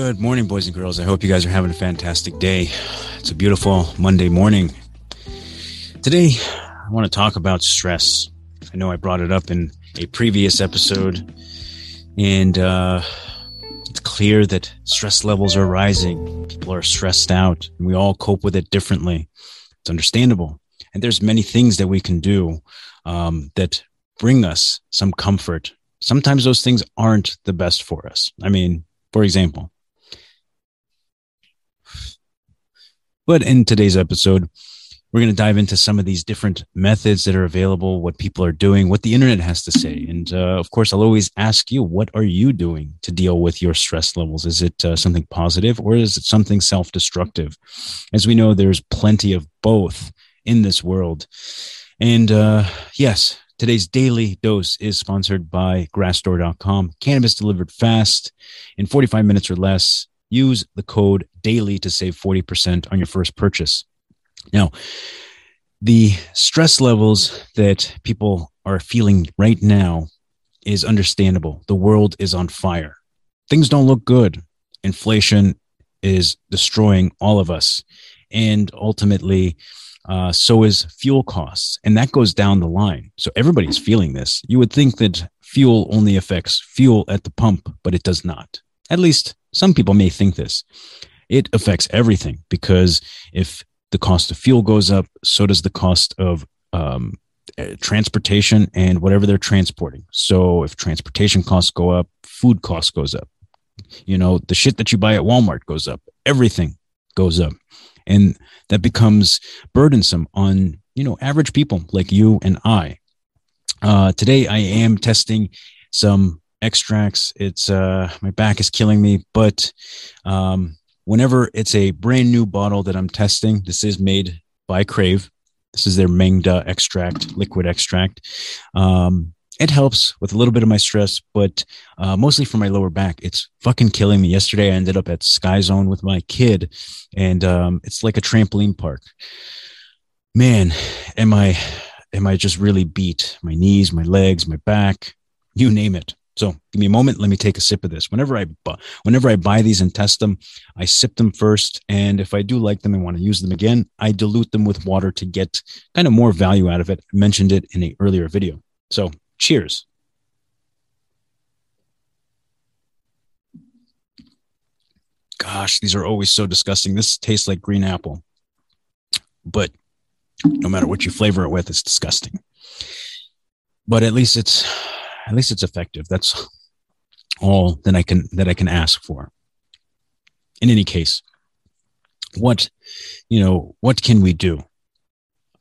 Good morning, boys and girls. I hope you guys are having a fantastic day. It's a beautiful Monday morning. Today, I want to talk about stress. I know I brought it up in a previous episode, and uh, it's clear that stress levels are rising. People are stressed out, and we all cope with it differently. It's understandable. And there's many things that we can do um, that bring us some comfort. Sometimes those things aren't the best for us. I mean, for example, but in today's episode, we're going to dive into some of these different methods that are available, what people are doing, what the internet has to say. And uh, of course, I'll always ask you, what are you doing to deal with your stress levels? Is it uh, something positive or is it something self destructive? As we know, there's plenty of both in this world. And uh, yes, today's daily dose is sponsored by grassdoor.com. Cannabis delivered fast in 45 minutes or less. Use the code DAILY to save 40% on your first purchase. Now, the stress levels that people are feeling right now is understandable. The world is on fire. Things don't look good. Inflation is destroying all of us. And ultimately, uh, so is fuel costs. And that goes down the line. So everybody's feeling this. You would think that fuel only affects fuel at the pump, but it does not. At least some people may think this. It affects everything because if the cost of fuel goes up, so does the cost of um, uh, transportation and whatever they're transporting. So if transportation costs go up, food costs goes up. You know, the shit that you buy at Walmart goes up. Everything goes up. And that becomes burdensome on, you know, average people like you and I. Uh, today I am testing some extracts. It's uh my back is killing me, but um whenever it's a brand new bottle that I'm testing, this is made by Crave. This is their Maeng Da extract, liquid extract. Um, it helps with a little bit of my stress, but uh, mostly for my lower back. It's fucking killing me. Yesterday, I ended up at Sky Zone with my kid, and um, it's like a trampoline park. Man, am I am I just really beat? My knees, my legs, my back, you name it. So give me a moment. Let me take a sip of this. Whenever I whenever I buy these and test them, I sip them first, and if I do like them and want to use them again, I dilute them with water to get kind of more value out of it. I mentioned it in an earlier video. So cheers. Gosh, these are always so disgusting. This tastes like green apple, but no matter what you flavor it with, it's disgusting. But at least it's at least it's effective. That's all that I can that I can ask for. In any case, what you know, what can we do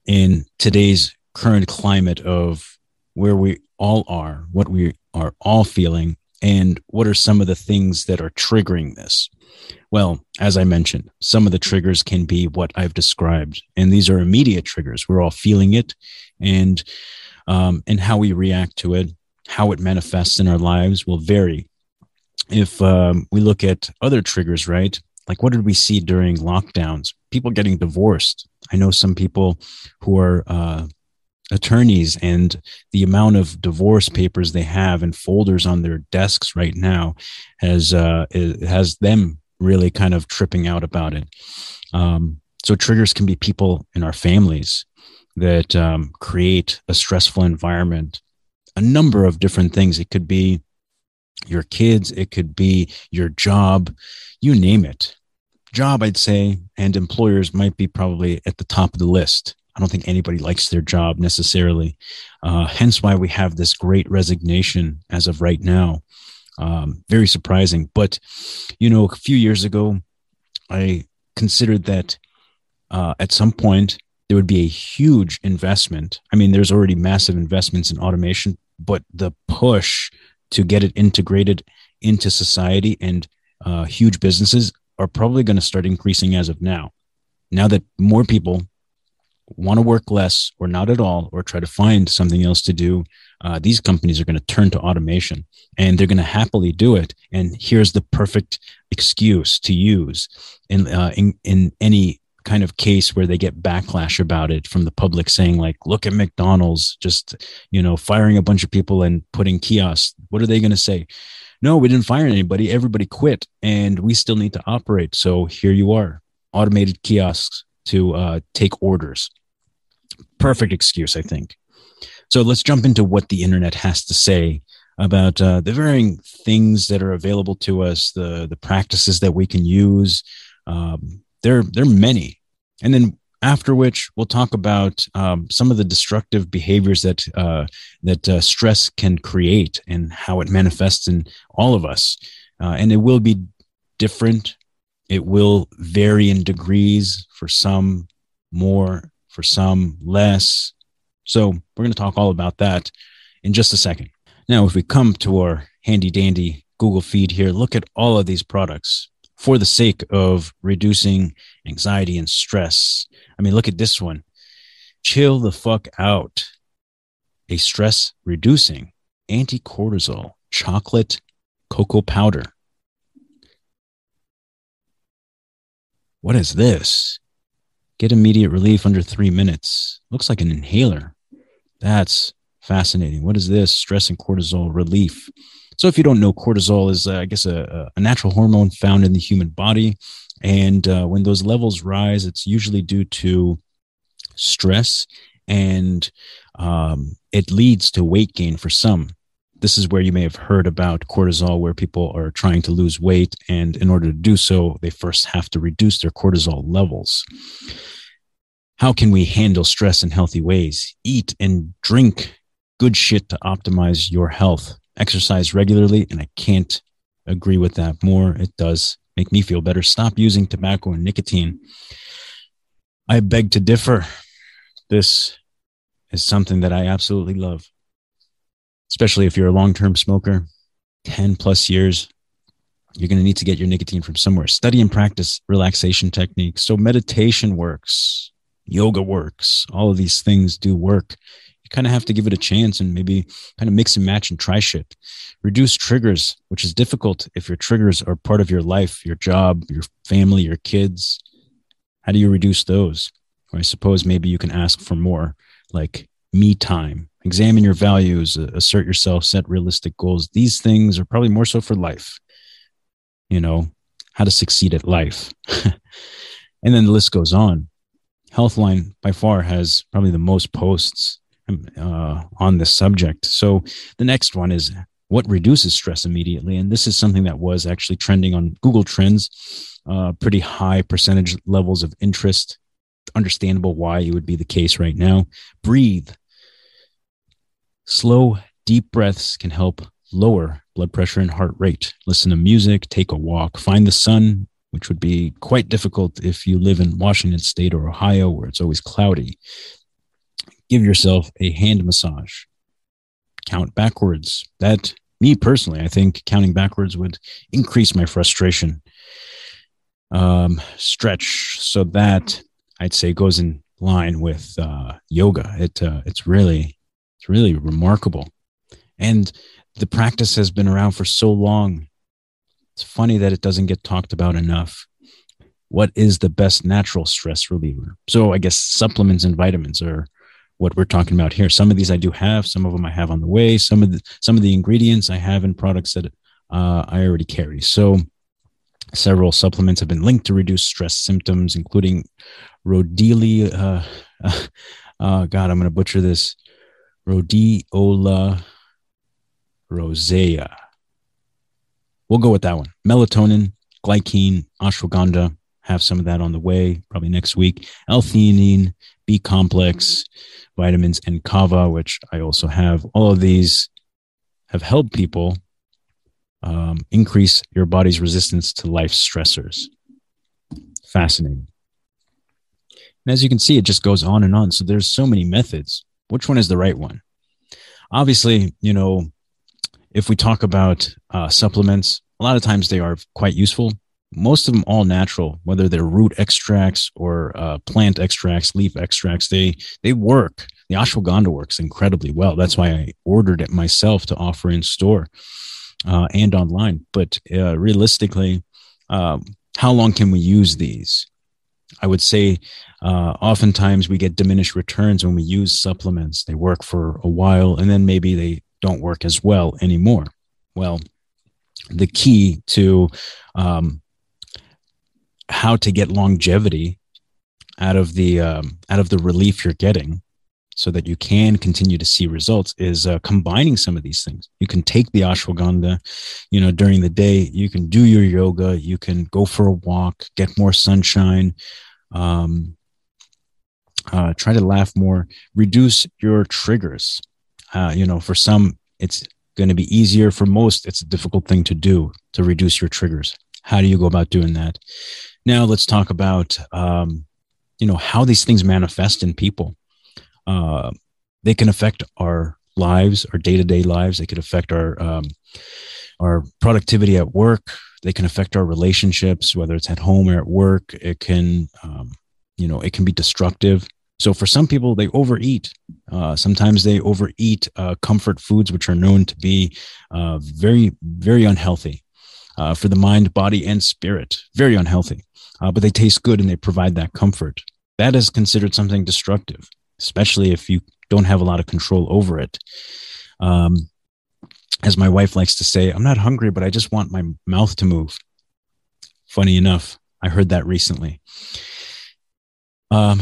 in today's current climate of where we all are, what we are all feeling, and what are some of the things that are triggering this? Well, as I mentioned, some of the triggers can be what I've described, and these are immediate triggers. We're all feeling it, and um, and how we react to it how it manifests in our lives will vary. If um, we look at other triggers, right? Like what did we see during lockdowns? People getting divorced. I know some people who are uh, attorneys, and the amount of divorce papers they have and folders on their desks right now has uh, has them really kind of tripping out about it. Um, so triggers can be people in our families that um, create a stressful environment a number of different things. It could be your kids, it could be your job, you name it. Job, I'd say, and employers might be probably at the top of the list. I don't think anybody likes their job necessarily. Uh, hence why we have this great resignation as of right now. Um, very surprising. But, you know, a few years ago, I considered that uh, at some point there would be a huge investment. I mean, there's already massive investments in automation, but the push to get it integrated into society and uh, huge businesses are probably going to start increasing as of now. Now that more people want to work less or not at all, or try to find something else to do, uh, these companies are going to turn to automation and they're going to happily do it. And here's the perfect excuse to use in, uh, in, in any kind of case where they get backlash about it from the public saying like look at mcdonald's just you know firing a bunch of people and putting kiosks what are they going to say no, we didn't fire anybody. Everybody quit and we still need to operate. So here you are, automated kiosks to uh, take orders. Perfect excuse, I think. So let's jump into what the internet has to say about uh, the varying things that are available to us, the the practices that we can use. Um, there, there are many, and then after which we'll talk about um, some of the destructive behaviors that uh, that uh, stress can create and how it manifests in all of us. Uh, and it will be different. It will vary in degrees for some more, for some less. So we're going to talk all about that in just a second. Now, if we come to our handy dandy Google feed here, look at all of these products for the sake of reducing anxiety and stress. I mean, look at this one. Chill the fuck out. A stress reducing anti cortisol chocolate cocoa powder. What is this? Get immediate relief under three minutes. Looks like an inhaler. That's fascinating. What is this? Stress and cortisol relief. So, if you don't know, cortisol is, uh, I guess, a, a, natural hormone found in the human body. And uh, when those levels rise, it's usually due to stress and um, it leads to weight gain for some. This is where you may have heard about cortisol, where people are trying to lose weight. And in order to do so, they first have to reduce their cortisol levels. How can we handle stress in healthy ways? Eat and drink good shit to optimize your health exercise regularly, and I can't agree with that more. It does make me feel better. Stop using tobacco and nicotine. I beg to differ. This is something that I absolutely love, especially if you're a long term smoker, 10 plus years. You're going to need to get your nicotine from somewhere. Study and practice relaxation techniques. So, meditation works, yoga works, all of these things do work you kind of have to give it a chance and maybe kind of mix and match and try shit. Reduce triggers, which is difficult if your triggers are part of your life, your job, your family, your kids. How do you reduce those? Or I suppose maybe you can ask for more, like me time. Examine your values, assert yourself, set realistic goals. These things are probably more so for life. You know, how to succeed at life. and then the list goes on. Healthline by far has probably the most posts uh, on this subject. So the next one is what reduces stress immediately, and this is something that was actually trending on Google Trends. Uh, pretty high percentage levels of interest. Understandable why it would be the case right now. Breathe. Slow, deep breaths can help lower blood pressure and heart rate. Listen to music, take a walk, find the sun, which would be quite difficult if you live in Washington State or Ohio, where it's always cloudy give yourself a hand massage. Count backwards. That, me personally, I think counting backwards would increase my frustration. Um, stretch. So that I'd say goes in line with uh, yoga. It uh, it's really it's really remarkable, and the practice has been around for so long. It's funny that it doesn't get talked about enough. What is the best natural stress reliever? So I guess supplements and vitamins are what we're talking about here. Some of these I do have, some of them I have on the way. Some of the some of the ingredients I have in products that uh, I already carry. So several supplements have been linked to reduce stress symptoms, including Rhodiola. Uh, uh, uh, God, I'm going to butcher this. Rhodiola rosea. We'll go with that one. Melatonin, glycine, ashwagandha. Have some of that on the way, probably next week. L-theanine, B complex, vitamins, and kava, which I also have. All of these have helped people um, increase your body's resistance to life stressors. Fascinating. And as you can see, it just goes on and on. So there's so many methods. Which one is the right one? Obviously, you know, if we talk about uh, supplements, a lot of times they are quite useful most of them all natural, whether they're root extracts or uh, plant extracts, leaf extracts. They they work. The ashwagandha works incredibly well. That's why I ordered it myself to offer in store uh, and online. But uh, realistically, um, how long can we use these? I would say uh, oftentimes we get diminished returns when we use supplements. They work for a while and then maybe they don't work as well anymore. Well, the key to um, how to get longevity out of the um, out of the relief you're getting so that you can continue to see results is uh, combining some of these things. You can take the ashwagandha, you know, during the day. You can do your yoga. You can go for a walk, get more sunshine. Um, uh, try to laugh more. Reduce your triggers. Uh, you know, for some, it's going to be easier. For most, it's a difficult thing to do to reduce your triggers. How do you go about doing that? Now, let's talk about, um, you know, how these things manifest in people uh, they can affect our lives, our day to day lives. They could affect our um, our productivity at work. They can affect our relationships, whether it's at home or at work. It can, um, you know, it can be destructive. So for some people, they overeat. Uh, sometimes they overeat uh, comfort foods, which are known to be uh, very, very unhealthy uh, for the mind, body, and spirit. Very unhealthy, uh, but they taste good and they provide that comfort. That is considered something destructive especially if you don't have a lot of control over it. Um, as my wife likes to say, I'm not hungry, but I just want my mouth to move. Funny enough, I heard that recently. Um,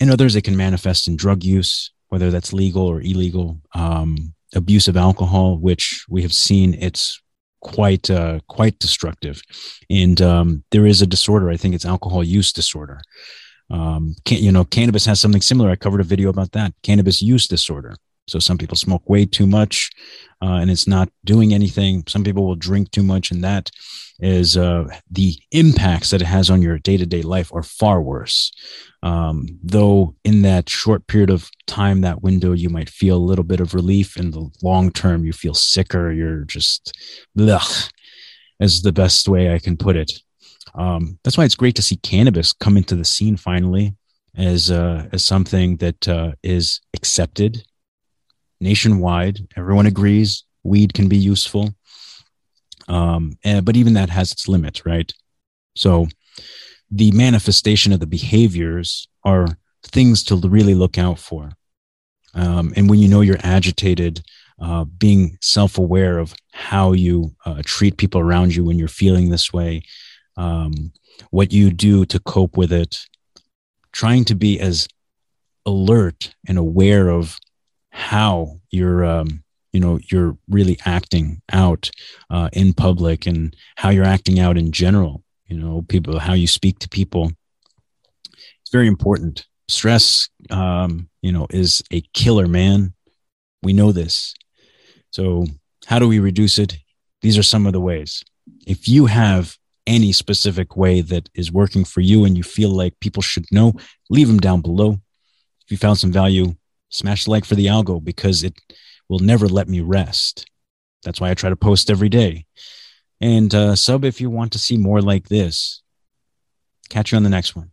in others, it can manifest in drug use, whether that's legal or illegal. Um, abuse of alcohol, which we have seen it's quite uh, quite destructive. And um, there is a disorder. I think it's alcohol use disorder, um, can, you know, cannabis has something similar. I covered a video about that cannabis use disorder. So some people smoke way too much uh, and it's not doing anything. Some people will drink too much, and that is uh, the impacts that it has on your day to day life are far worse. Um, though in that short period of time, that window, you might feel a little bit of relief. In the long term, you feel sicker. You're just, ugh, is the best way I can put it. Um, that's why it's great to see cannabis come into the scene finally as uh, as something that uh, is accepted nationwide. Everyone agrees weed can be useful, um, and, but even that has its limits, right? So the manifestation of the behaviors are things to really look out for. Um, and when you know you're agitated, uh, being self aware of how you uh, treat people around you when you're feeling this way, um, what you do to cope with it, trying to be as alert and aware of how you're, um, you know, you're really acting out uh, in public and how you're acting out in general. You know, people, how you speak to people. It's very important. Stress, um, you know, is a killer, man. We know this. So, how do we reduce it? These are some of the ways. If you have any specific way that is working for you and you feel like people should know, leave them down below. If you found some value, smash the like for the algo because it will never let me rest. That's why I try to post every day. And uh, sub if you want to see more like this. Catch you on the next one.